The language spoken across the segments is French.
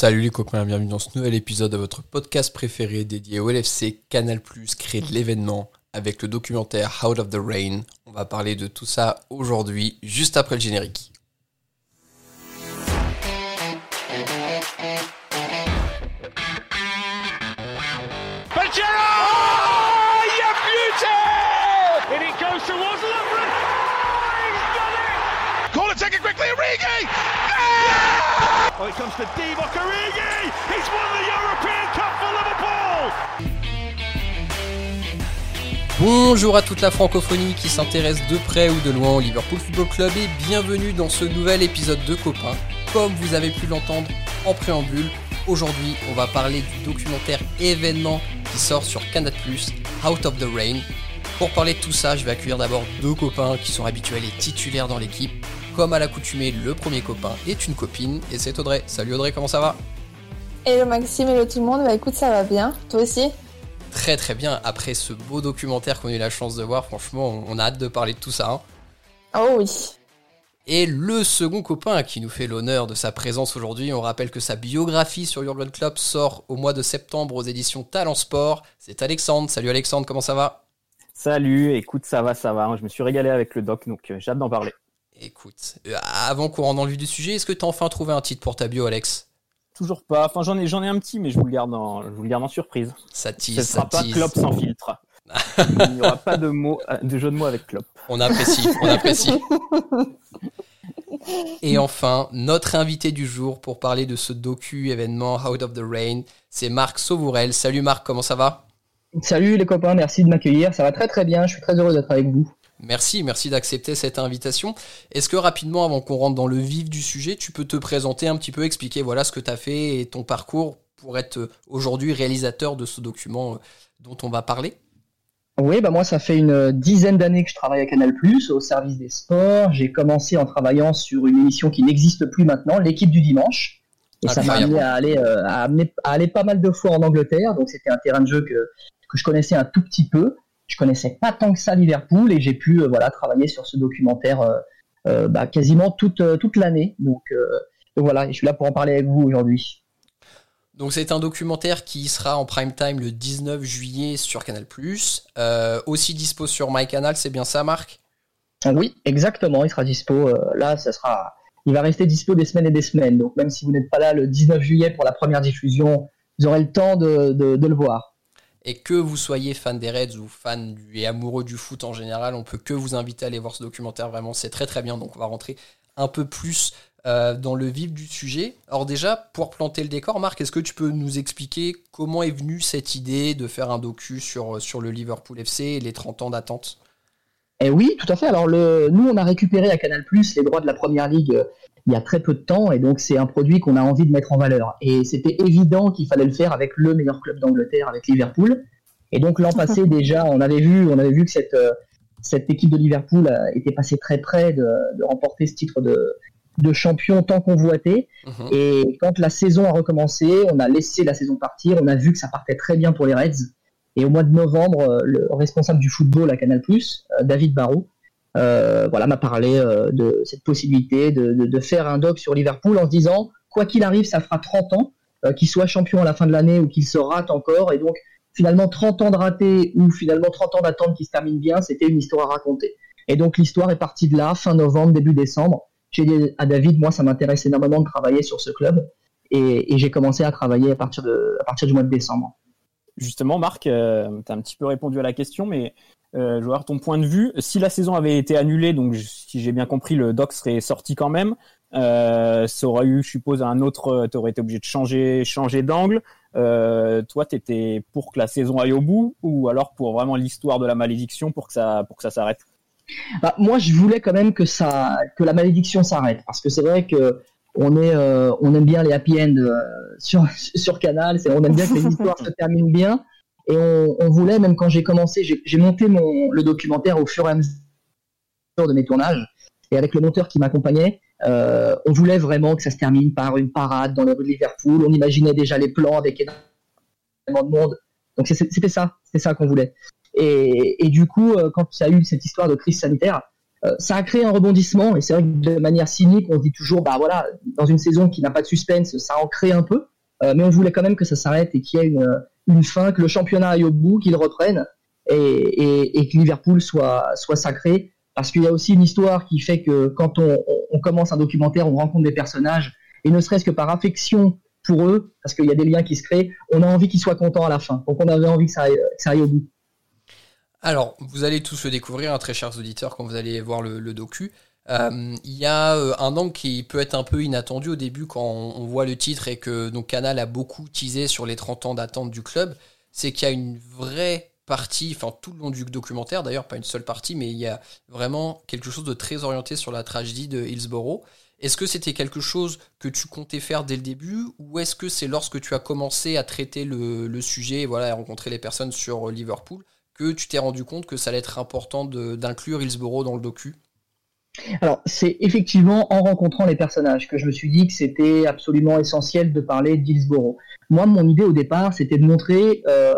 Salut les copains, bienvenue dans ce nouvel épisode de votre podcast préféré dédié au LFC Canal+, créé de l'événement avec le documentaire Out of the Rain. On va parler de tout ça aujourd'hui, juste après le générique. Bonjour à toute la francophonie qui s'intéresse de près ou de loin au Liverpool Football Club et bienvenue dans ce nouvel épisode de Copain. Comme vous avez pu l'entendre en préambule, aujourd'hui on va parler du documentaire événement qui sort sur Canal+, Out of the Rain. Pour parler de tout ça, je vais accueillir d'abord deux copains qui sont habituels et titulaires dans l'équipe. Comme à l'accoutumée, le premier copain est une copine et c'est Audrey. Salut Audrey, comment ça va? Hello Maxime, hello tout le monde. Bah écoute, ça va bien. Toi aussi? Très très bien. Après ce beau documentaire qu'on a eu la chance de voir, franchement, on a hâte de parler de tout ça. Hein. Oh oui. Et le second copain qui nous fait l'honneur de sa présence aujourd'hui, on rappelle que sa biographie sur Jurgen Klopp sort au mois de septembre aux éditions Talent Sport. C'est Alexandre. Salut Alexandre, comment ça va? Salut, écoute, ça va, ça va. Je me suis régalé avec le doc, donc euh, j'ai hâte d'en parler. Écoute, euh, avant qu'on rentre dans le vif du sujet, est-ce que tu as enfin trouvé un titre pour ta bio, Alex? Toujours pas. Enfin, j'en ai, j'en ai un petit, mais je vous le garde en, je vous le garde en surprise. Ça tease, Ce sera pas Klopp sans filtre. Il n'y aura pas de mots, euh, de jeu de mots avec Klopp. On apprécie, on apprécie. Et enfin, notre invité du jour pour parler de ce docu événement Out of the Rain, c'est Marc Sauvourel. Salut Marc, comment ça va? Salut les copains, merci de m'accueillir. Ça va très très bien, je suis très heureux d'être avec vous. Merci, merci d'accepter cette invitation. Est-ce que rapidement, avant qu'on rentre dans le vif du sujet, tu peux te présenter un petit peu, expliquer voilà ce que tu as fait et ton parcours pour être aujourd'hui réalisateur de ce document euh, dont on va parler? Oui, bah moi ça fait une dizaine d'années que je travaille à Canal+, au service des sports. J'ai commencé en travaillant sur une émission qui n'existe plus maintenant, l'équipe du dimanche. Et ça m'a amené à aller, euh, à, aller pas mal de fois en Angleterre, donc c'était un terrain de jeu que, que je connaissais un tout petit peu je connaissais pas tant que ça Liverpool et j'ai pu euh, voilà travailler sur ce documentaire euh, euh, bah, quasiment toute toute l'année. Donc, donc, voilà, je suis là pour en parler avec vous aujourd'hui. Donc c'est un documentaire qui sera en prime time le 19 juillet sur Canal+. aussi dispo sur MyCanal, c'est bien ça, Marc? Oui, exactement. Il sera dispo. là, ça sera. Il va rester dispo des semaines et des semaines. Donc même si vous n'êtes pas là le 19 juillet pour la première diffusion, vous aurez le temps de, de le voir. Et que vous soyez fan des Reds ou fan et amoureux du foot en général, on peut que vous inviter à aller voir ce documentaire. Vraiment, c'est très très bien. Donc on va rentrer un peu plus euh, dans le vif du sujet. Alors déjà, pour planter le décor, Marc, est-ce que tu peux nous expliquer comment est venue cette idée de faire un docu sur, sur le Liverpool FC et les 30 ans d'attente? Eh oui, tout à fait. Alors le, nous, on a récupéré à Canal+ les droits de la Première Ligue euh, il y a très peu de temps, et donc c'est un produit qu'on a envie de mettre en valeur. Et c'était évident qu'il fallait le faire avec le meilleur club d'Angleterre, avec Liverpool. Et donc l'an passé déjà, on avait vu, on avait vu que cette euh, cette équipe de Liverpool euh, était passée très près de, de remporter ce titre de, de champion tant convoité. Mhm. Et quand la saison a recommencé, on a laissé la saison partir. On a vu que ça partait très bien pour les Reds. Et au mois de novembre, euh, le responsable du football à Canal+, David Barrault, euh, voilà, m'a parlé euh, de cette possibilité de, faire un doc sur Liverpool en se disant, quoi qu'il arrive, ça fera 30 ans, euh, qu'il soit champion à la fin de l'année ou qu'il se rate encore. Et donc, finalement, 30 ans de raté ou finalement 30 ans d'attente qui se termine bien, c'était une histoire à raconter. Et donc, l'histoire est partie de là, fin novembre, début décembre. J'ai dit à David, moi, ça m'intéresse énormément de travailler sur ce club. Et, j'ai commencé à travailler à partir du mois de décembre. Justement, Marc, tu as un petit peu répondu à la question, mais euh, je veux avoir ton point de vue. Si la saison avait été annulée, donc si j'ai bien compris, le doc serait sorti quand même. Euh, ça aurait eu, je suppose, un autre. Tu aurais été obligé de changer, d'angle. Euh, toi, tu étais pour que la saison aille au bout, ou alors pour vraiment l'histoire de la malédiction, pour que ça, pour que ça s'arrête? Bah, moi, je voulais quand même que ça, que la malédiction s'arrête, parce que c'est vrai que on est, euh, on aime bien les happy end euh, sur sur Canal. On aime bien que les histoires se terminent bien. Et on, on voulait, même quand j'ai commencé, j'ai monté mon, le documentaire au fur et à mesure de mes tournages. Et avec le monteur qui m'accompagnait, euh, on voulait vraiment que ça se termine par une parade dans le rue de Liverpool. On imaginait déjà les plans avec énormément de monde. Donc c'était ça, c'était ça qu'on voulait. Et, et, du coup, euh, quand il y a eu cette histoire de crise sanitaire, ça a créé un rebondissement, et c'est vrai que de manière cynique, on dit toujours, bah voilà, dans une saison qui n'a pas de suspense, ça en crée un peu, mais on voulait quand même que ça s'arrête et qu'il y ait une, une fin, que le championnat aille au bout, qu'il reprenne, et, et, que Liverpool soit, soit sacré. Parce qu'il y a aussi une histoire qui fait que quand on, on, commence un documentaire, on rencontre des personnages, et ne serait-ce que par affection pour eux, parce qu'il y a des liens qui se créent, on a envie qu'ils soient contents à la fin. Donc on avait envie que ça aille au bout. Alors, vous allez tous le découvrir, hein, très chers auditeurs, quand vous allez voir le, docu. Euh, il y a euh, un angle qui peut être un peu inattendu au début quand on, voit le titre et que Canal a beaucoup teasé sur les 30 ans d'attente du club, c'est qu'il y a une vraie partie, enfin tout le long du documentaire d'ailleurs, pas une seule partie, mais il y a vraiment quelque chose de très orienté sur la tragédie de Hillsborough. Est-ce que c'était quelque chose que tu comptais faire dès le début ou est-ce que c'est lorsque tu as commencé à traiter le, sujet voilà, à rencontrer les personnes sur Liverpool que tu t'es rendu compte que ça allait être important d'inclure Hillsborough dans le docu? Alors, c'est effectivement en rencontrant les personnages que je me suis dit que c'était absolument essentiel de parler d'Hillsborough. Moi, mon idée au départ, c'était de montrer, euh,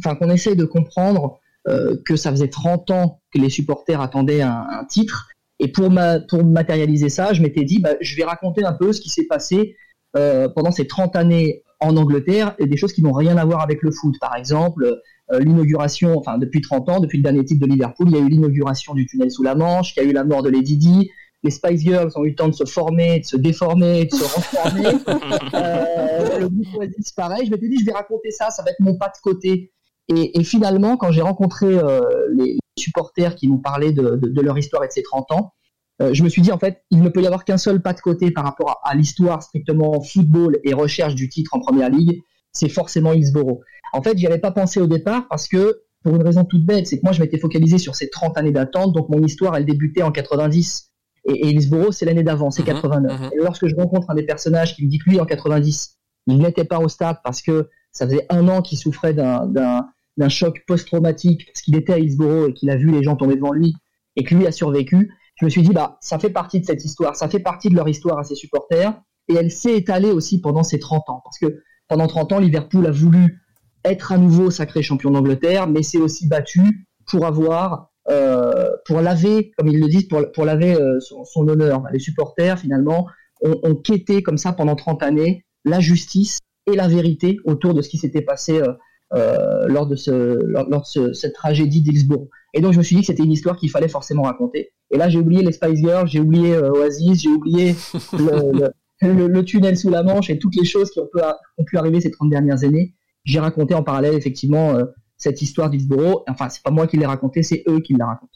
enfin, qu'on essaye de comprendre euh, que ça faisait 30 ans que les supporters attendaient un, titre. Et pour, ma, pour matérialiser ça, je m'étais dit, bah, je vais raconter un peu ce qui s'est passé euh, pendant ces 30 années en Angleterre et des choses qui n'ont rien à voir avec le foot. Par exemple, l'inauguration, enfin depuis 30 ans, depuis le dernier titre de Liverpool, il y a eu l'inauguration du tunnel sous la Manche, il y a eu la mort de Lady Di, les Spice Girls ont eu le temps de se former, de se déformer, de se reformer. euh, le groupe Oasis, pareil. Je m'étais dit, je vais raconter ça, ça va être mon pas de côté. Et, et finalement, quand j'ai rencontré euh, les supporters qui m'ont parlé de, de, de, leur histoire et de ces 30 ans, euh, je me suis dit, en fait, il ne peut y avoir qu'un seul pas de côté par rapport à, à l'histoire strictement football et recherche du titre en première ligue, c'est forcément Hillsborough. En fait, j'y avais pas pensé au départ parce que, pour une raison toute bête, c'est que moi, je m'étais focalisé sur ces 30 années d'attente, donc mon histoire, elle débutait en 90. Et, et Hillsborough, c'est l'année d'avant, c'est 89. Mhm, mhm. Et lorsque je rencontre un des personnages qui me dit que lui, en 90, il n'était pas au stade parce que ça faisait un an qu'il souffrait d'un choc post-traumatique parce qu'il était à Hillsborough et qu'il a vu les gens tomber devant lui et que lui a survécu, je me suis dit, bah, ça fait partie de cette histoire, ça fait partie de leur histoire à ses supporters et elle s'est étalée aussi pendant ces 30 ans parce que pendant 30 ans, Liverpool a voulu être à nouveau sacré champion d'Angleterre, mais s'est aussi battu pour avoir, euh, pour laver, comme ils le disent, pour, laver euh, son, honneur. Les supporters, finalement, ont, ont, quêté comme ça pendant 30 années la justice et la vérité autour de ce qui s'était passé euh, lors de, cette tragédie d'Hillsborough. Et donc je me suis dit que c'était une histoire qu'il fallait forcément raconter. Et là j'ai oublié les Spice Girls, j'ai oublié Oasis, j'ai oublié le, tunnel sous la Manche et toutes les choses qui ont, pu, ont pu arriver ces 30 dernières années. J'ai raconté en parallèle effectivement euh, cette histoire d'Hillsborough. Enfin, c'est pas moi qui l'ai raconté, c'est eux qui la racontent.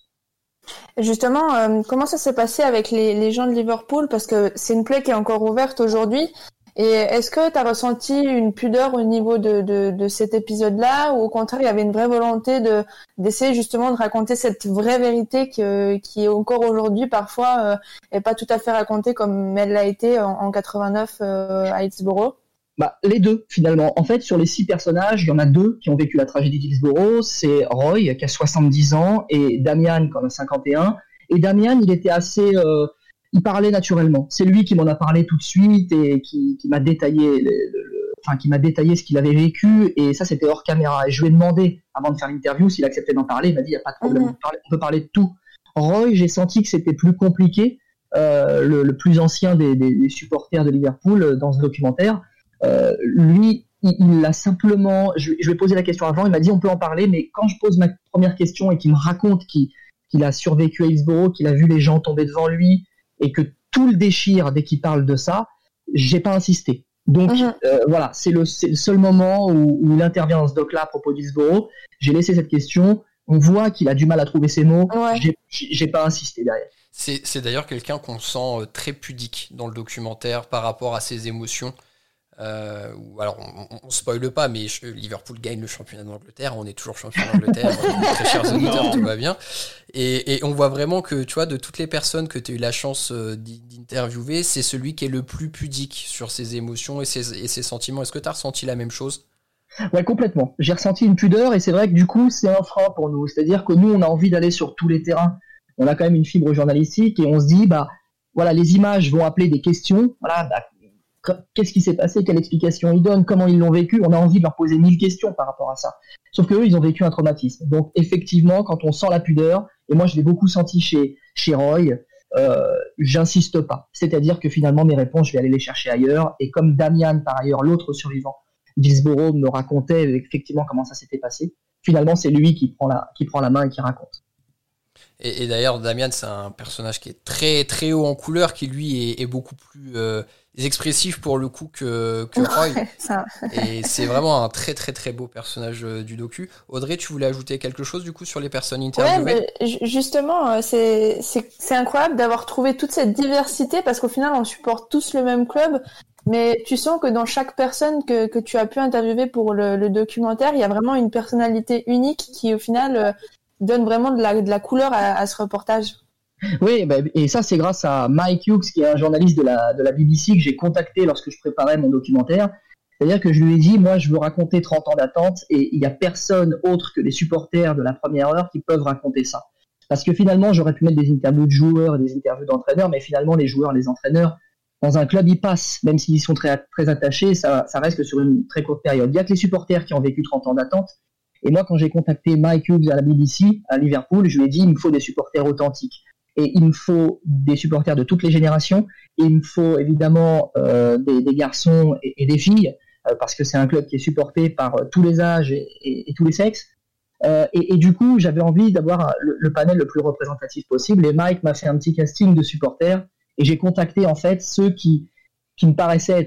Justement, euh, comment ça s'est passé avec les, les, gens de Liverpool? Parce que c'est une plaie qui est encore ouverte aujourd'hui. Et est-ce que tu as ressenti une pudeur au niveau de, de, de cet épisode-là ou au contraire il y avait une vraie volonté de d'essayer justement de raconter cette vraie vérité que, qui est encore aujourd'hui parfois euh, pas tout à fait racontée comme elle l'a été en, en 89 euh, à Hillsborough bah, les deux finalement. En fait, sur les six personnages, il y en a deux qui ont vécu la tragédie d'Hillsborough. C'est Roy qui a 70 ans et Damian qui en a 51. Et Damian, il était assez euh, il parlait naturellement. C'est lui qui m'en a parlé tout de suite et qui, qui m'a détaillé, le, le, enfin qui m'a détaillé ce qu'il avait vécu. Et ça, c'était hors caméra. Et je lui ai demandé avant de faire l'interview s'il acceptait d'en parler. Il m'a dit il n'y a pas de problème, mm-hmm. on peut parler de tout. Roy, j'ai senti que c'était plus compliqué. Euh, le, le, plus ancien des, des, des, supporters de Liverpool euh, dans ce documentaire, euh, lui, il l'a simplement. Je, je lui ai posé la question avant. Il m'a dit on peut en parler, mais quand je pose ma première question et qu'il me raconte qu'il qu a survécu à Hillsborough, qu'il a vu les gens tomber devant lui, et que tout le déchire dès qu'il parle de ça, j'ai pas insisté. Donc -hmm. euh, voilà, c'est le, le, seul moment où, où il intervient dans ce doc-là à propos d'Hillsborough. J'ai laissé cette question. On voit qu'il a du mal à trouver ses mots. Ouais. J'ai pas insisté derrière. C'est d'ailleurs quelqu'un qu'on sent euh, très pudique dans le documentaire par rapport à ses émotions. Euh, alors on, on, spoile pas, mais Liverpool gagne le championnat d'Angleterre, on est toujours champion d'Angleterre, très chers auditeurs, tout va bien. Et, et, on voit vraiment que, tu vois, de toutes les personnes que tu as eu la chance euh, d'interviewer, c'est celui qui est le plus pudique sur ses émotions et ses, et ses sentiments. Est-ce que tu as ressenti la même chose? Ouais, complètement. J'ai ressenti une pudeur et c'est vrai que du coup, c'est un frein pour nous. C'est-à-dire que nous, on a envie d'aller sur tous les terrains. On a quand même une fibre journalistique et on se dit, bah, voilà, les images vont appeler des questions. Voilà, bah, qu'est-ce qui s'est passé, quelle explication ils donnent, comment ils l'ont vécu? On a envie de leur poser mille questions par rapport à ça. Sauf que eux, ils ont vécu un traumatisme. Donc effectivement, quand on sent la pudeur, Et moi, je l'ai beaucoup senti chez, chez Roy. Euh, j'insiste pas. C'est-à-dire que finalement, mes réponses, je vais aller les chercher ailleurs. Et comme Damian, par ailleurs, l'autre survivant Gilsborough, me racontait effectivement comment ça s'était passé, finalement, c'est lui qui prend, la, qui prend la main et qui raconte. Et, d'ailleurs, Damian, c'est un personnage qui est très très haut en couleur, qui lui est, beaucoup plus euh, expressif pour le coup que, que Roy. et c'est vraiment un très très très beau personnage euh, du docu. Audrey, tu voulais ajouter quelque chose du coup sur les personnes interviewées? ouais, Justement, euh, c'est incroyable d'avoir trouvé toute cette diversité parce qu'au final, on supporte tous le même club. Mais tu sens que dans chaque personne que, que tu as pu interviewer pour le, le, documentaire, il y a vraiment une personnalité unique qui, au final, donne vraiment de la, couleur à, ce reportage. Oui, bah, et ça c'est grâce à Mike Hughes, qui est un journaliste de la, BBC que j'ai contacté lorsque je préparais mon documentaire. C'est-à-dire que je lui ai dit, moi je veux raconter 30 ans d'attente et il n'y a personne autre que les supporters de la première heure qui peuvent raconter ça. Parce que finalement, j'aurais pu mettre des interviews de joueurs, des interviews d'entraîneurs, mais finalement les joueurs, les entraîneurs, dans un club, ils passent, même s'ils sont très, très attachés, ça, reste que sur une très courte période. Il y a que les supporters qui ont vécu 30 ans d'attente et moi, quand j'ai contacté Mike Hughes à la BBC, à Liverpool, je lui ai dit, il me faut des supporters authentiques. Et il me faut des supporters de toutes les générations. Et il me faut évidemment euh, des, garçons et, des filles, euh, parce que c'est un club qui est supporté par euh, tous les âges et, tous les sexes. Et, du coup, j'avais envie d'avoir le, panel le plus représentatif possible. Et Mike m'a fait un petit casting de supporters. Et j'ai contacté en fait ceux qui, me paraissaient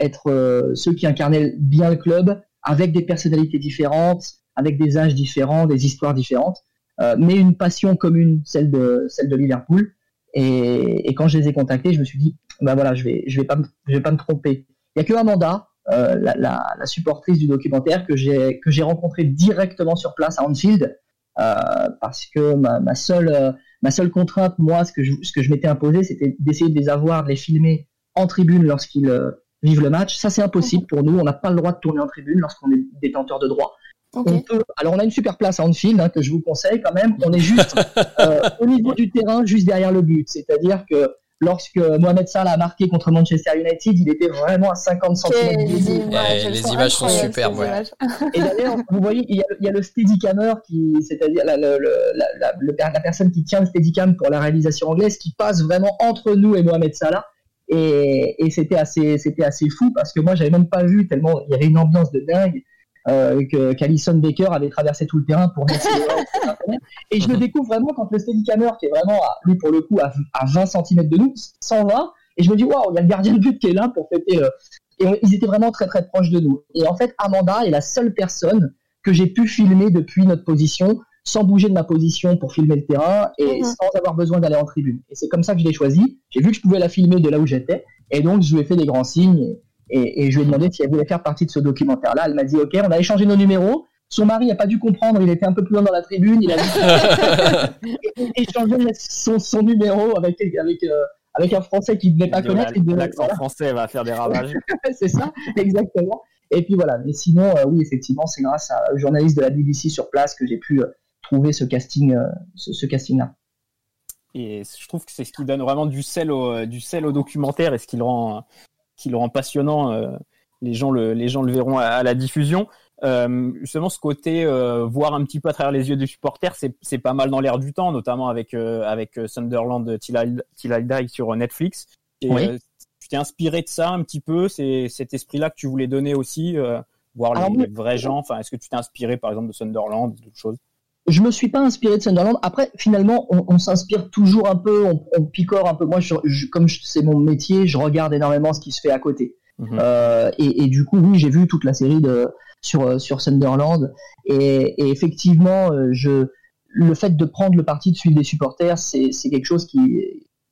être ceux qui incarnaient bien le club, avec des personnalités différentes, avec des âges différents, des histoires différentes, euh, mais une passion commune, celle de celle de Liverpool. Et, et, quand je les ai contactés, je me suis dit, ben voilà, je vais je vais pas je vais pas me tromper. Il y a que Amanda, euh, la, la, la, supportrice du documentaire que j'ai que j'ai rencontrée directement sur place à Anfield, euh, parce que ma, ma seule euh, ma seule contrainte, moi, ce que je, ce que je m'étais imposé, c'était d'essayer de les avoir, de les filmer en tribune lorsqu'ils vivre le match. Ça, c'est impossible pour nous. On n'a pas le droit de tourner en tribune lorsqu'on est détenteur de droit. On peut, alors on a une super place à Anfield hein, que je vous conseille quand même. On est juste euh, au niveau du terrain, juste derrière le but. C'est-à-dire que lorsque Mohamed Salah a marqué contre Manchester United, il était vraiment à 50 cm. Les, images, les images sont superbes. Ouais. Et d'ailleurs, vous voyez, il y a, il y a le Steadicammer c'est-à-dire la, la, la, la, personne qui tient le Steadicam pour la réalisation anglaise, qui passe vraiment entre nous et Mohamed Salah. Et, et c'était assez, c'était assez fou parce que moi, j'avais même pas vu tellement il y avait une ambiance de dingue. Euh, que qu'Alison Baker avait traversé tout le terrain pour et je le découvre vraiment quand le Steadicammer qui est vraiment à, lui pour le coup à, à 20 cm de nous s'en va et je me dis waouh il y a le gardien de but qui est là pour fêter euh, et ils étaient vraiment très très proches de nous et en fait Amanda est la seule personne que j'ai pu filmer depuis notre position sans bouger de ma position pour filmer le terrain et mhm. sans avoir besoin d'aller en tribune. Et c'est comme ça que je l'ai choisi. J'ai vu que je pouvais la filmer de là où j'étais et donc je lui ai fait des grands signes et, et, je lui ai demandé si elle voulait faire partie de ce documentaire-là. Elle m'a dit OK, on a échangé nos numéros. Son mari n'a pas dû comprendre, il était un peu plus loin dans la tribune, il a échangé son, son numéro avec, avec, euh, avec un Français qu'il ne devait pas connaître. L'accent français va faire des ravages. c'est ça, exactement. Et puis voilà, mais sinon, euh, oui, effectivement, c'est grâce à, au journaliste de la BBC sur place que j'ai pu euh, trouver ce casting, euh, ce, casting-là. Et je trouve que c'est ce qui donne vraiment du sel au, du sel au documentaire et ce qui le rend, qui le rend passionnant. Euh, les gens le, les gens le verront à, la diffusion. Euh, justement, ce côté voir un petit peu à travers les yeux des supporters, c'est pas mal dans l'air du temps, notamment avec avec Sunderland Till I, Die sur Netflix. Et, tu t'es inspiré de ça un petit peu, c'est cet esprit-là que tu voulais donner aussi, voir les, les, vrais gens. Enfin, est-ce que tu t'es inspiré par exemple de Sunderland, d'autres choses? Je me suis pas inspiré de Sunderland. Après, finalement, on, s'inspire toujours un peu, on, picore un peu. Moi, je, comme c'est mon métier, je regarde énormément ce qui se fait à côté. Mhm. Euh, et, du coup, oui, j'ai vu toute la série de sur sur Sunderland. Et, effectivement, euh, je le fait de prendre le parti de suivre des supporters, c'est quelque chose qui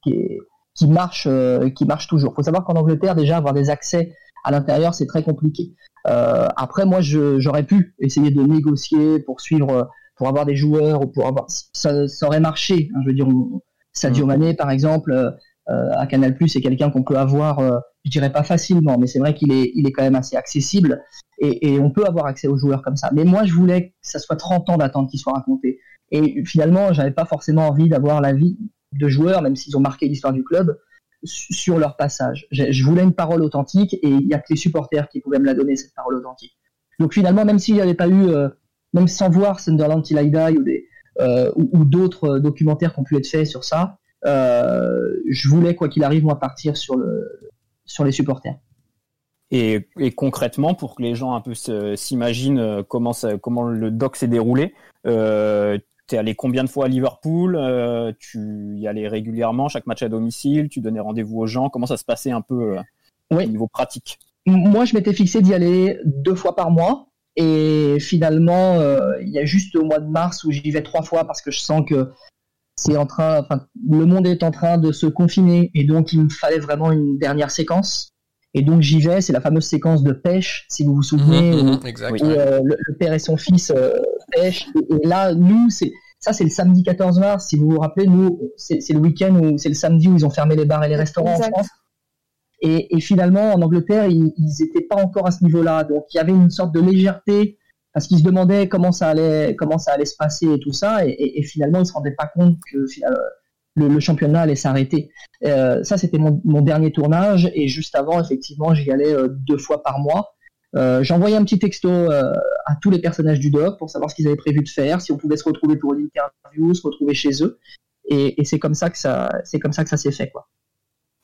qui, marche euh, qui marche toujours. Faut savoir qu'en Angleterre, déjà avoir des accès à l'intérieur, c'est très compliqué. après, moi, j'aurais pu essayer de négocier pour suivre pour avoir des joueurs ou pour avoir ça, ça aurait marché. Hein, je veux dire, Sadio mm. Mané par exemple euh, euh, à Canal Plus c'est quelqu'un qu'on peut avoir, euh, je dirais pas facilement, mais c'est vrai qu'il est il est quand même assez accessible et, et, on peut avoir accès aux joueurs comme ça. Mais moi je voulais que ça soit 30 ans d'attente qui soit raconté. Et finalement j'avais pas forcément envie d'avoir la vie de joueurs, même s'ils ont marqué l'histoire du club sur leur passage. Je voulais une parole authentique et il y a que les supporters qui pouvaient me la donner cette parole authentique. Donc finalement, même s'il n'y avait pas eu même sans voir Sunderland Till I Die ou des, ou, d'autres documentaires qui ont pu être faits sur ça. je voulais, quoi qu'il arrive, moi, partir sur, le, sur les supporters. Et, concrètement, pour que les gens un peu s'imaginent comment, comment le doc s'est déroulé, euh, tu es allé combien de fois à Liverpool euh, Tu y allais régulièrement, chaque match à domicile Tu donnais rendez-vous aux gens Comment ça se passait un peu euh, au niveau pratique? Moi, je m'étais fixé d'y aller deux fois par mois. Et finalement, euh, il y a juste au mois de mars où j'y vais trois fois parce que je sens que c'est en train, enfin, le monde est en train de se confiner et donc il me fallait vraiment une dernière séquence. Et donc j'y vais, c'est la fameuse séquence de pêche, si vous vous souvenez, mhm, où, mhm, euh, le, père et son fils euh, pêchent. Et, là, nous, c'est ça, c'est le samedi 14 mars. Si vous vous rappelez, nous, c'est le week-end où c'est le samedi où ils ont fermé les bars et les restaurants en France. Et, et, finalement, en Angleterre, ils n'étaient pas encore à ce niveau-là. Donc il y avait une sorte de légèreté parce qu'ils se demandaient comment ça allait, comment ça allait se passer et tout ça. Et, et finalement, ils se rendaient pas compte que finalement, le, championnat allait s'arrêter. Euh, ça, c'était mon, dernier tournage. Et juste avant, effectivement, j'y allais euh, deux fois par mois. Euh, J'envoyais un petit texto à tous les personnages du doc pour savoir ce qu'ils avaient prévu de faire, si on pouvait se retrouver pour une interview, se retrouver chez eux. Et, et c'est comme ça que ça, c'est comme ça que ça s'est fait, quoi.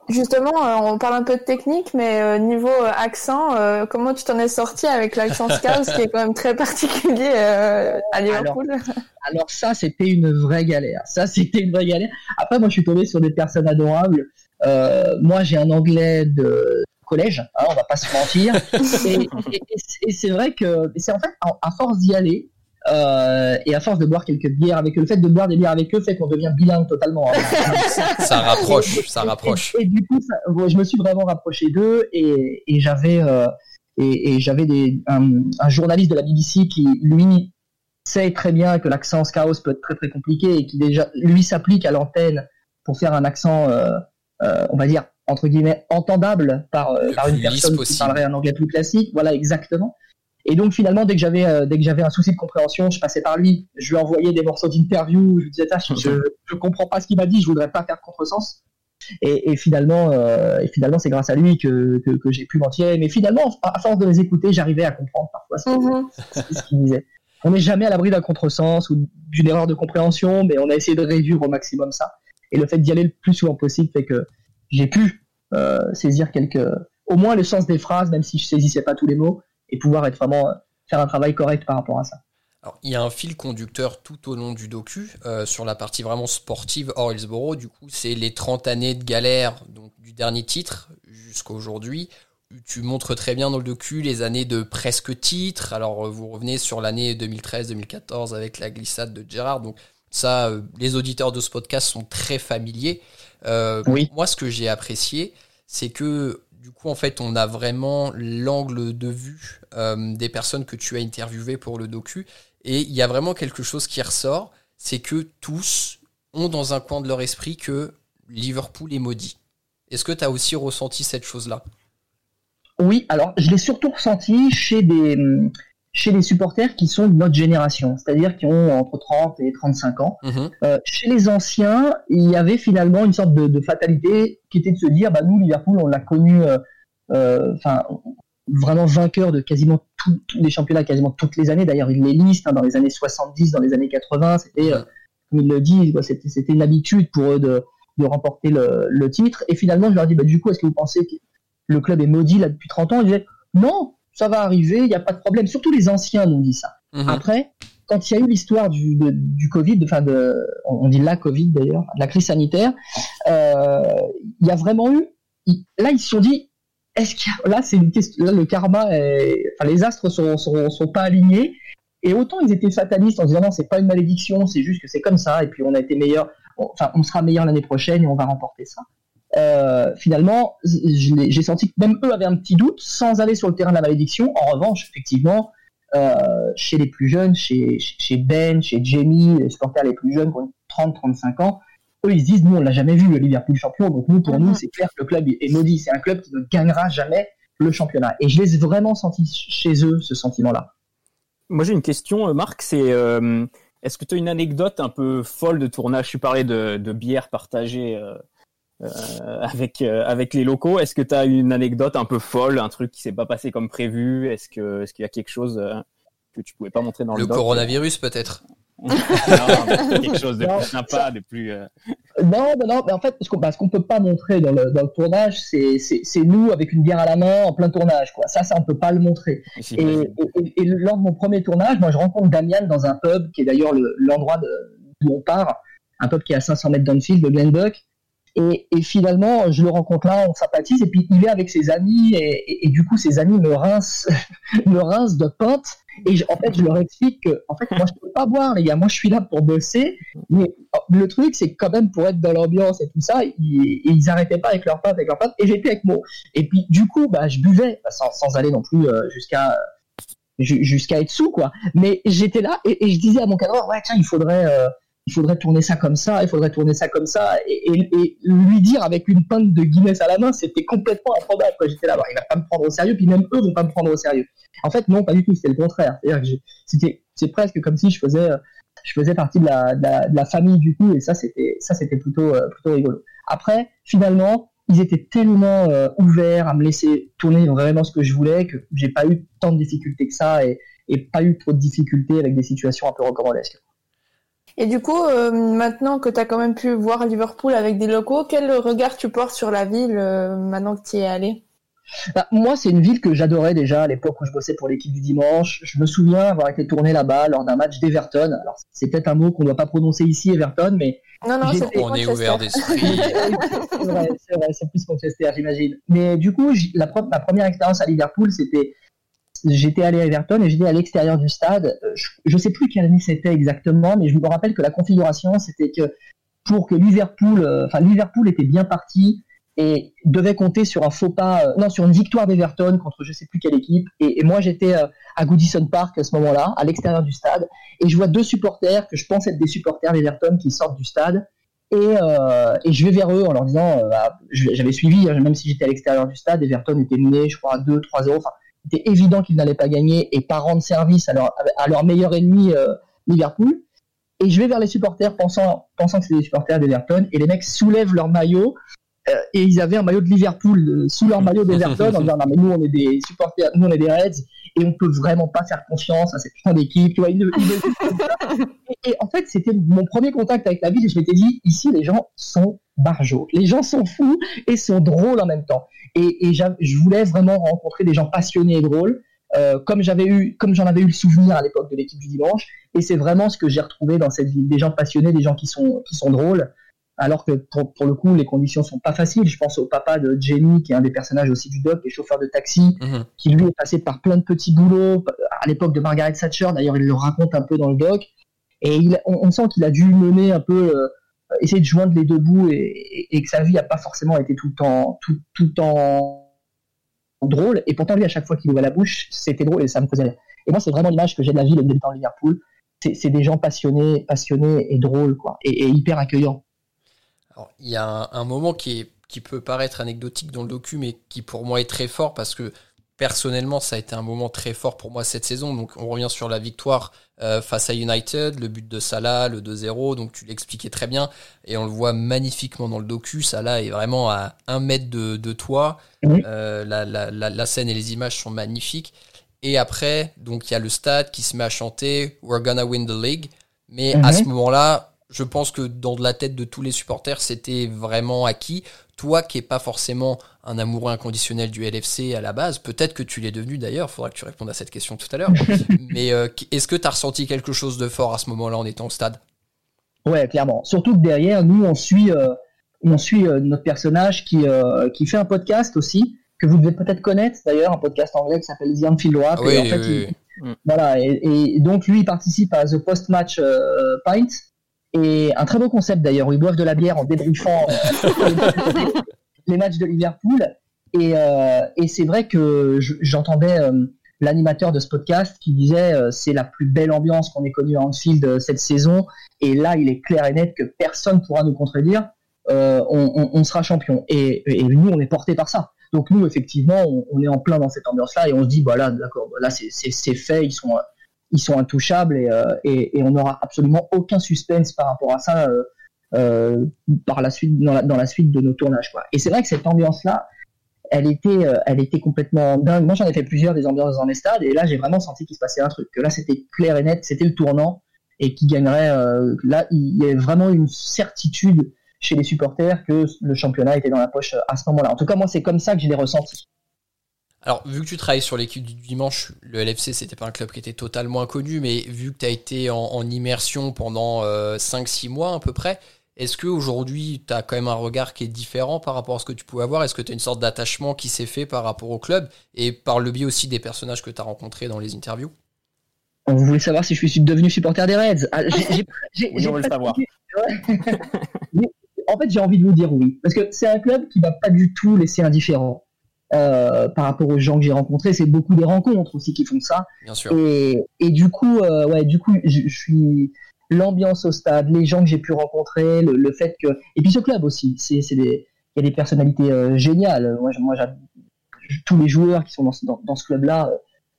Justement, euh, on parle un peu de technique, mais euh, niveau euh, accent, comment tu t'en es sorti avec l'accent Scouse qui est quand même très particulier à Liverpool? alors, ça, c'était une vraie galère. Ça, c'était une vraie galère. Après, moi, je suis tombé sur des personnes adorables. moi, j'ai un anglais de collège, hein, on va pas se mentir. et, c'est vrai que c'est en fait à force d'y aller, euh, et à force de boire quelques bières avec eux, le fait de boire des bières avec eux fait qu'on devient bilingue totalement. Hein. ça rapproche, ça rapproche. Et, du coup, je me suis vraiment rapproché d'eux et, et j'avais euh, et, j'avais des un, un, journaliste de la BBC qui lui sait très bien que l'accent Scouse peut être très très compliqué et qui déjà lui s'applique à l'antenne pour faire un accent, euh, euh on va dire entre guillemets entendable par, par une personne qui parlerait un anglais plus classique. Voilà exactement. Et donc finalement, dès que j'avais euh, dès que j'avais un souci de compréhension, je passais par lui. Je lui envoyais des morceaux d'interview. Je lui disais, je, je comprends pas ce qu'il m'a dit. Je voudrais pas faire contresens. Et, et finalement, euh, et finalement, c'est grâce à lui que, que, que j'ai pu m'en tirer. Mais finalement, à force de les écouter, j'arrivais à comprendre parfois ce, mm-hmm. qu'il disait. On n'est jamais à l'abri d'un contresens ou d'une erreur de compréhension, mais on a essayé de réduire au maximum ça. Et le fait d'y aller le plus souvent possible fait que j'ai pu euh, saisir quelques, au moins le sens des phrases, même si je saisissais pas tous les mots et pouvoir être vraiment euh, faire un travail correct par rapport à ça. Alors, il y a un fil conducteur tout au long du docu euh, sur la partie vraiment sportive hors Hillsborough. Du coup, c'est les 30 années de galère donc, du dernier titre jusqu'à aujourd'hui. Tu montres très bien dans le docu les années de presque titre. Alors, euh, vous revenez sur l'année 2013-2014 avec la glissade de Gérard. Donc, ça, les auditeurs de ce podcast sont très familiers. oui. Moi, ce que j'ai apprécié, c'est que du coup, en fait, on a vraiment l'angle de vue euh, des personnes que tu as interviewées pour le docu. Et il y a vraiment quelque chose qui ressort, c'est que tous ont dans un coin de leur esprit que Liverpool est maudit. Est-ce que tu as aussi ressenti cette chose-là? Oui, alors je l'ai surtout ressenti chez des, chez les supporters qui sont de notre génération, c'est-à-dire qui ont entre 30 et 35 ans. Mhm. Euh, chez les anciens, il y avait finalement une sorte de, fatalité qui était de se dire, bah nous Liverpool, on l'a connu, euh, euh, enfin vraiment vainqueur de quasiment tous les championnats, quasiment toutes les années. D'ailleurs, il les liste hein, dans les années 70, dans les années 80. C'était, comme il le dit, c'était une habitude pour eux de, de remporter le, le, titre. Et finalement, je leur dis, bah, du coup, est-ce que vous pensez que le club est maudit là depuis 30 ans? Ils disaient, non, ça va arriver, il n'y a pas de problème. Surtout les anciens nous disent ça. Mhm. Après, quand il y a eu l'histoire du, du Covid, enfin de, on dit la Covid d'ailleurs, de la crise sanitaire, euh, il y a vraiment eu, là ils se sont dit, est-ce qu'il là c'est une question, là le karma, enfin les astres sont, sont, sont pas alignés, et autant ils étaient fatalistes en disant non c'est pas une malédiction, c'est juste que c'est comme ça, et puis on a été meilleur, enfin on sera meilleur l'année prochaine et on va remporter ça. Euh, finalement, j'ai senti que même eux avaient un petit doute sans aller sur le terrain de la malédiction. En revanche, effectivement, euh, chez les plus jeunes, chez, chez Ben, chez Jamie, les supporters les plus jeunes, qui ont 30-35 ans, eux, ils se disent, nous, on l'a jamais vu, le Liverpool champion, donc nous, pour nous, mhm. c'est clair que le club est maudit. C'est un club qui ne gagnera jamais le championnat. Et je l'ai vraiment senti chez eux, ce sentiment-là. Moi, j'ai une question, euh, Marc, c'est... est-ce que tu as une anecdote un peu folle de tournage? Tu parlais de, de bière partagée euh, avec euh, avec les locaux. Est-ce que tu as une anecdote un peu folle, un truc qui s'est pas passé comme prévu? Est-ce que est-ce qu'il y a quelque chose euh, que tu pouvais pas montrer dans le, le coronavirus peut-être quelque chose de plus sympa, de plus. Euh, non, non, non, mais en fait, ce qu'on ne peut pas montrer dans le, dans le tournage, c'est nous avec une bière à la main en plein tournage. Quoi. Ça, ça, on peut pas le montrer. Et, et, et, lors de mon premier tournage, moi, je rencontre Damian dans un pub, qui est d'ailleurs l'endroit d'où on part, un pub qui est à 500 mètres d'Anfield, de Glenbuck. Et, et, finalement, je le rencontre là, on sympathise, et puis il est avec ses amis, et, et du coup, ses amis me rincent, me rincent de pinte. Et en fait, je leur explique que, en fait, moi, je peux pas boire, les gars. Moi, je suis là pour bosser. Mais oh, le truc, c'est quand même pour être dans l'ambiance et tout ça, ils, ils arrêtaient pas avec leurs potes, avec leurs potes. Et j'étais avec moi. Et puis, du coup, bah, je buvais, sans, sans aller non plus euh, jusqu'à jusqu'à être sous, quoi. Mais j'étais là et, et, je disais à mon cadre, ouais, tiens, il faudrait, euh, il faudrait tourner ça comme ça, il faudrait tourner ça comme ça, et, et, lui dire avec une pinte de Guinness à la main, c'était complètement improbable. J'étais là, bah, il va pas me prendre au sérieux, puis même eux vont pas me prendre au sérieux. En fait, non, pas du tout, c'était le contraire. C'était, c'est presque comme si je faisais, je faisais partie de la, de la, famille du coup, et ça, c'était, ça, c'était plutôt, euh, plutôt rigolo. Après, finalement, ils étaient tellement euh, ouverts à me laisser tourner vraiment ce que je voulais que j'ai pas eu tant de difficultés que ça et, et pas eu trop de difficultés avec des situations un peu recommandesques. Et du coup, euh, maintenant que tu as quand même pu voir Liverpool avec des locaux, quel regard tu portes sur la ville euh, maintenant que tu y es allé? Bah, moi, c'est une ville que j'adorais déjà à l'époque où je bossais pour l'équipe du dimanche. Je me souviens avoir été tourné là-bas lors d'un match d'Everton. Alors, c'est peut-être un mot qu'on ne doit pas prononcer ici, Everton, mais. Non, non, on est ouvert d'esprit. c'est vrai, c'est vrai, c'est plus Manchester, j'imagine. Mais du coup, la, ma première expérience à Liverpool, c'était j'étais allé à Everton et j'étais à l'extérieur du stade. Euh, je ne sais plus quelle année c'était exactement, mais je me rappelle que la configuration, c'était que pour que Liverpool, euh, enfin Liverpool était bien parti et devait compter sur un faux pas, euh, non, sur une victoire d'Everton contre je sais plus quelle équipe. Et, moi, j'étais à Goodison Park à ce moment-là, à l'extérieur du stade, et je vois deux supporters que je pense être des supporters d'Everton qui sortent du stade. Et, je vais vers eux en leur disant, bah, j'avais suivi, hein, même si j'étais à l'extérieur du stade, Everton était mené, je crois, à 2-3-0. Enfin, c'était évident qu'ils n'allaient pas gagner et pas rendre service à leur, à leur meilleur ennemi euh, Liverpool. Et je vais vers les supporters pensant, pensant que c'est des supporters d'Everton et les mecs soulèvent leur maillot euh, et ils avaient un maillot de Liverpool euh, sous leur maillot d'Everton en disant non mais nous on est des supporters, nous on est des Reds et on peut vraiment pas faire confiance à cette putain d'équipe. et, et, en fait c'était mon premier contact avec la ville et je m'étais dit ici les gens sont barjots, les gens sont fous et sont drôles en même temps. Et, et je voulais vraiment rencontrer des gens passionnés et drôles, euh, comme j'avais eu, comme j'en avais eu le souvenir à l'époque de l'équipe du dimanche. Et c'est vraiment ce que j'ai retrouvé dans cette ville, des gens passionnés, des gens qui sont qui sont drôles. Alors que pour, pour le coup, les conditions sont pas faciles. Je pense au papa de Jenny, qui est un des personnages aussi du doc, et chauffeur de taxi, mhm. qui lui est passé par plein de petits boulots à l'époque de Margaret Thatcher. D'ailleurs, il le raconte un peu dans le doc. Et il, on, sent qu'il a dû mener un peu euh, essayer de joindre les deux bouts et, que sa vie n'a pas forcément été tout le temps tout, tout le temps drôle. Et pourtant lui à chaque fois qu'il ouvrait la bouche c'était drôle et ça me faisait et moi c'est vraiment l'image que j'ai de la ville de Liverpool. C'est des gens passionnés passionnés et drôles quoi. Et, hyper accueillants. Alors il y a un, un, moment qui est qui peut paraître anecdotique dans le docu mais qui pour moi est très fort parce que personnellement, ça a été un moment très fort pour moi cette saison. Donc, on revient sur la victoire euh, face à United, le but de Salah, le 2-0. Donc, tu l'expliquais très bien. Et on le voit magnifiquement dans le docu. Salah est vraiment à un mètre de, toi. Euh, la, scène et les images sont magnifiques. Et après, donc, il y a le stade qui se met à chanter We're gonna win the league. Mais à ce moment-là, je pense que dans la tête de tous les supporters, c'était vraiment acquis toi qui n'es pas forcément un amoureux inconditionnel du LFC à la base, peut-être que tu l'es devenu d'ailleurs, il faudra que tu répondes à cette question tout à l'heure, mais euh, est-ce que tu as ressenti quelque chose de fort à ce moment-là en étant au stade? Ouais, clairement. Surtout que derrière, nous, on suit, euh, on suit euh, notre personnage qui, qui fait un podcast aussi, que vous devez peut-être connaître d'ailleurs, un podcast anglais qui s'appelle The Anfield Wrap. Oui, et en fait, Voilà, et, et, donc lui, il participe à The Post-Match Pint, et un très beau concept d'ailleurs, où ils boivent de la bière en débriefant les matchs de Liverpool. Et, euh, et c'est vrai que j'entendais euh, l'animateur de ce podcast qui disait euh, c'est la plus belle ambiance qu'on ait connue à Anfield cette saison. Et là, il est clair et net que personne pourra nous contredire. On, on, sera champion. Et, et, nous, on est porté par ça. Donc nous, effectivement, on, on est en plein dans cette ambiance-là et on se dit, voilà, bah d'accord, bah là, c'est fait, ils sont ils sont intouchables euh, et, on n'aura absolument aucun suspense par rapport à ça euh, euh, dans la, suite de nos tournages. Et c'est vrai que cette ambiance là, elle était elle était complètement dingue. Moi j'en ai fait plusieurs des ambiances dans les stades et là j'ai vraiment senti qu'il se passait un truc. Que là c'était clair et net, c'était le tournant. et qui gagnerait. là, il y a vraiment une certitude chez les supporters que le championnat était dans la poche à ce moment-là. En tout cas, moi, c'est comme ça que je l'ai ressenti. Alors, vu que tu travailles sur l'équipe du dimanche, le LFC, c'était pas un club qui était totalement inconnu, mais vu que tu as été en, immersion pendant 5-6 mois à peu près, est-ce qu'aujourd'hui, tu as quand même un regard qui est différent par rapport à ce que tu pouvais avoir? Est-ce que tu as une sorte d'attachement qui s'est fait par rapport au club et par le biais aussi des personnages que tu as rencontrés dans les interviews? Vous voulez savoir si je suis devenu supporter des Reds ah, Oui, on veut le savoir. en fait, j'ai envie de vous dire oui. Parce que c'est un club qui va pas du tout laisser indifférent. Euh, par rapport aux gens que j'ai rencontrés, c'est beaucoup des rencontres aussi qui font ça. Bien sûr. Et, du coup, euh, ouais, du coup, je, suis l'ambiance au stade, les gens que j'ai pu rencontrer, le, fait que, et puis ce club aussi, c'est, des, il y a des personnalités euh, géniales. Moi, moi, tous les joueurs qui sont dans, dans, ce club-là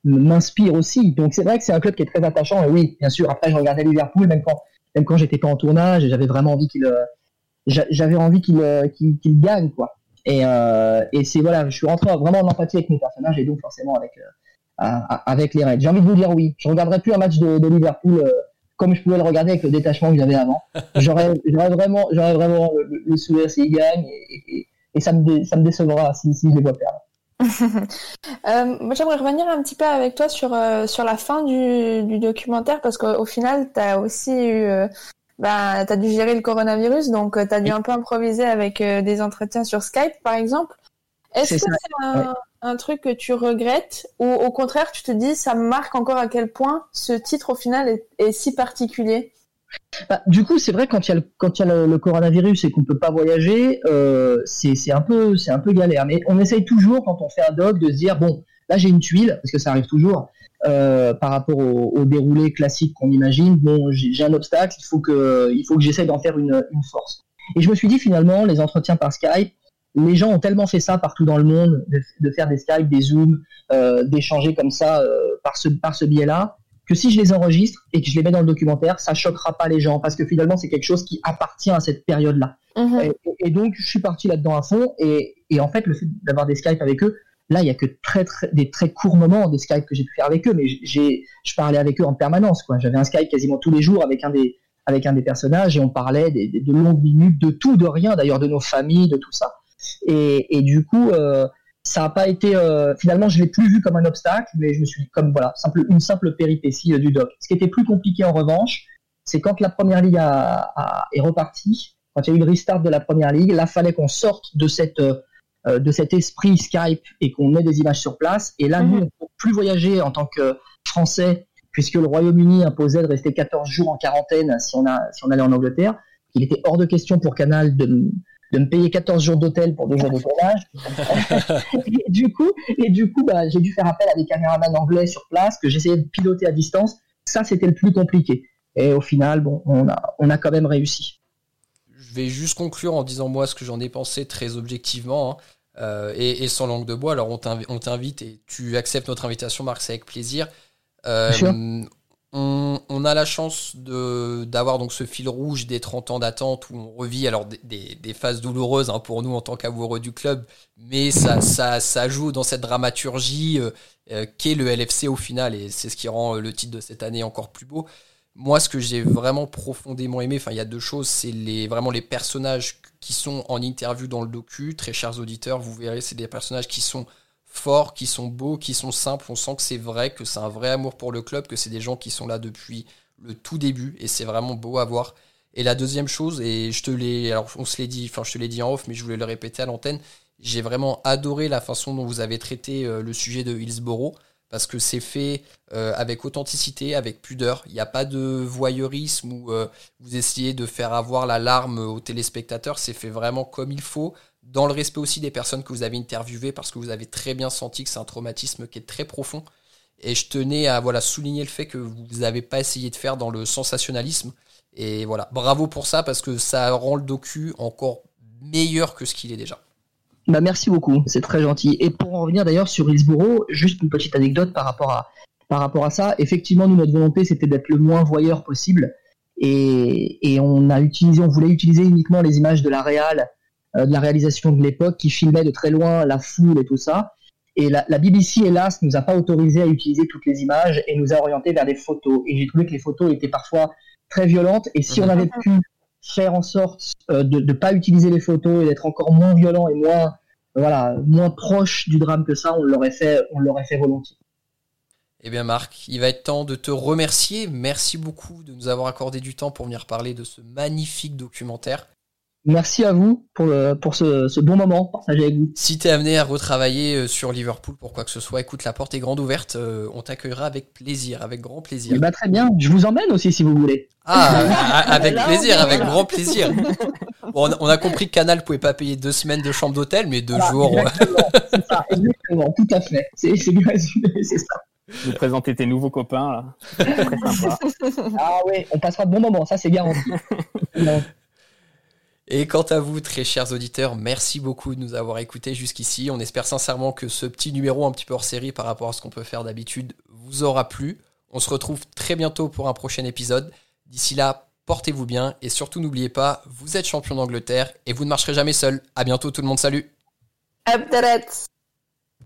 m'inspirent aussi. Donc c'est vrai que c'est un club qui est très attachant. Et oui, bien sûr. Après, je regardais Liverpool, même quand, même quand j'étais pas en tournage, j'avais vraiment envie qu'il j'avais envie qu'il qu'il gagne quoi. Et, euh, et c'est voilà, je suis rentré vraiment en empathie avec mes personnages et donc forcément avec euh, avec les Reds. J'ai envie de vous dire oui, je regarderai plus un match de, de Liverpool euh, comme je pouvais le regarder avec le détachement que j'avais avant. J'aurais vraiment j'aurais vraiment le, le sourire s'ils gagnent et, et, ça me ça me décevra si, si je les vois perdre. euh, moi, j'aimerais revenir un petit peu avec toi sur euh, sur la fin du, du documentaire parce qu'au final, tu as aussi eu bah, tu as dû gérer le coronavirus, donc euh, tu as dû un peu improviser avec euh, des entretiens sur Skype, par exemple. Est-ce que c'est un, truc que tu regrettes ou au contraire, tu te dis, ça marque encore à quel point ce titre, au final, est, si particulier? Bah, du coup, c'est vrai quand il y a le, quand il y a le, coronavirus et qu'on peut pas voyager, euh, c'est un peu c'est un peu galère. Mais on essaye toujours quand on fait un doc de se dire bon, là j'ai une tuile parce que ça arrive toujours. Euh, par rapport au, déroulé classique qu'on imagine. Bon, j'ai un obstacle, il faut que, il faut que j'essaie d'en faire une, force. Et je me suis dit finalement, les entretiens par Skype, les gens ont tellement fait ça partout dans le monde, de, faire des Skype, des Zooms, euh, d'échanger comme ça euh, par ce, par ce biais-là, que si je les enregistre et que je les mets dans le documentaire, ça choquera pas les gens parce que finalement c'est quelque chose qui appartient à cette période-là. Mm-hmm. Et, donc je suis parti là-dedans à fond et, et en fait le fait d'avoir des Skype avec eux, Là, il y a que très, très, des très courts moments de Skype que j'ai pu faire avec eux, mais j'ai, je parlais avec eux en permanence. Quoi. J'avais un Skype quasiment tous les jours avec un des, avec un des personnages et on parlait des, de longues minutes, de tout, de rien, d'ailleurs, de nos familles, de tout ça. Et, et du coup, euh, ça n'a pas été. Euh, finalement, je l'ai plus vu comme un obstacle, mais je me suis dit comme voilà, simple, une simple péripétie euh, du doc. Ce qui était plus compliqué en revanche, c'est quand la première ligue a, a, est repartie, quand il y a eu le restart de la première ligue, là, fallait qu'on sorte de cette euh, de cet esprit Skype et qu'on ait des images sur place. Et là, nous, mhm. on ne peut plus voyager en tant que Français, puisque le Royaume-Uni imposait de rester 14 jours en quarantaine si on, a, si on allait en Angleterre. Il était hors de question pour Canal de, de me payer 14 jours d'hôtel pour deux jours de tournage. et du coup, et du coup bah, j'ai dû faire appel à des caméramans anglais sur place que j'essayais de piloter à distance. Ça, c'était le plus compliqué. Et au final, bon, on a, on a quand même réussi. Je vais juste conclure en disant moi ce que j'en ai pensé très objectivement. Hein. Euh, et, sans langue de bois. Alors on t'invite et tu acceptes notre invitation, Marc, c'est avec plaisir. Euh, on, a la chance d'avoir donc ce fil rouge des 30 ans d'attente où on revit alors des, phases douloureuses hein, pour nous en tant qu'amoureux du club, mais ça, ça, ça, joue dans cette dramaturgie euh, qu'est le LFC au final et c'est ce qui rend le titre de cette année encore plus beau. Moi, ce que j'ai vraiment profondément aimé, enfin, il y a deux choses, c'est les, vraiment les personnages qui sont en interview dans le docu. Très chers auditeurs, vous verrez, c'est des personnages qui sont forts, qui sont beaux, qui sont simples. On sent que c'est vrai, que c'est un vrai amour pour le club, que c'est des gens qui sont là depuis le tout début, et c'est vraiment beau à voir. Et la deuxième chose, et je te l'ai, alors on se l'est dit, enfin je te l'ai dit en off, mais je voulais le répéter à l'antenne, j'ai vraiment adoré la façon dont vous avez traité euh, le sujet de Hillsborough parce que c'est fait euh, avec authenticité, avec pudeur. Il n'y a pas de voyeurisme où euh, vous essayez de faire avoir la larme aux téléspectateurs. C'est fait vraiment comme il faut, dans le respect aussi des personnes que vous avez interviewées, parce que vous avez très bien senti que c'est un traumatisme qui est très profond. Et je tenais à voilà, souligner le fait que vous n'avez pas essayé de faire dans le sensationnalisme. Et voilà, bravo pour ça, parce que ça rend le docu encore meilleur que ce qu'il est déjà. Bah merci beaucoup, c'est très gentil. Et pour en revenir d'ailleurs sur Hillsborough, juste une petite anecdote par rapport à par rapport à ça. Effectivement, nous notre volonté c'était d'être le moins voyeur possible et, et on a utilisé, on voulait utiliser uniquement les images de la réal, euh, de la réalisation de l'époque qui filmait de très loin la foule et tout ça. Et la, la, BBC, hélas, nous a pas autorisé à utiliser toutes les images et nous a orienté vers des photos. Et j'ai trouvé que les photos étaient parfois très violente. Et si on avait pu faire en sorte euh, de ne pas utiliser les photos et d'être encore moins violent et moins, voilà, moins proche du drame que ça, on l'aurait fait, on l'aurait fait volontiers. Eh bien Marc, il va être temps de te remercier. Merci beaucoup de nous avoir accordé du temps pour venir parler de ce magnifique documentaire. Merci à vous pour, pour ce, bon moment partagé avec vous. Si tu es amené à retravailler euh, sur Liverpool pour quoi que ce soit, écoute, la porte est grande ouverte. Euh, on t'accueillera avec plaisir, avec grand plaisir. Eh ben, très bien, je vous emmène aussi si vous voulez. Ah, avec plaisir, avec grand plaisir. Bon, on a compris que Canal pouvait pas payer deux semaines de chambre d'hôtel, mais deux jours. Exactement, c'est ça, exactement, tout à fait. C'est c'est ça. Vous présenter tes nouveaux copains là. Très sympa. Ah oui, on passera de bons moments, ça c'est garanti. Et quant à vous, très chers auditeurs, merci beaucoup de nous avoir écoutés jusqu'ici. On espère sincèrement que ce petit numéro un petit peu hors série par rapport à ce qu'on peut faire d'habitude vous aura plu. On se retrouve très bientôt pour un prochain épisode. D'ici là, portez-vous bien et surtout n'oubliez pas, vous êtes champion d'Angleterre et vous ne marcherez jamais seul. À bientôt tout le monde, salut.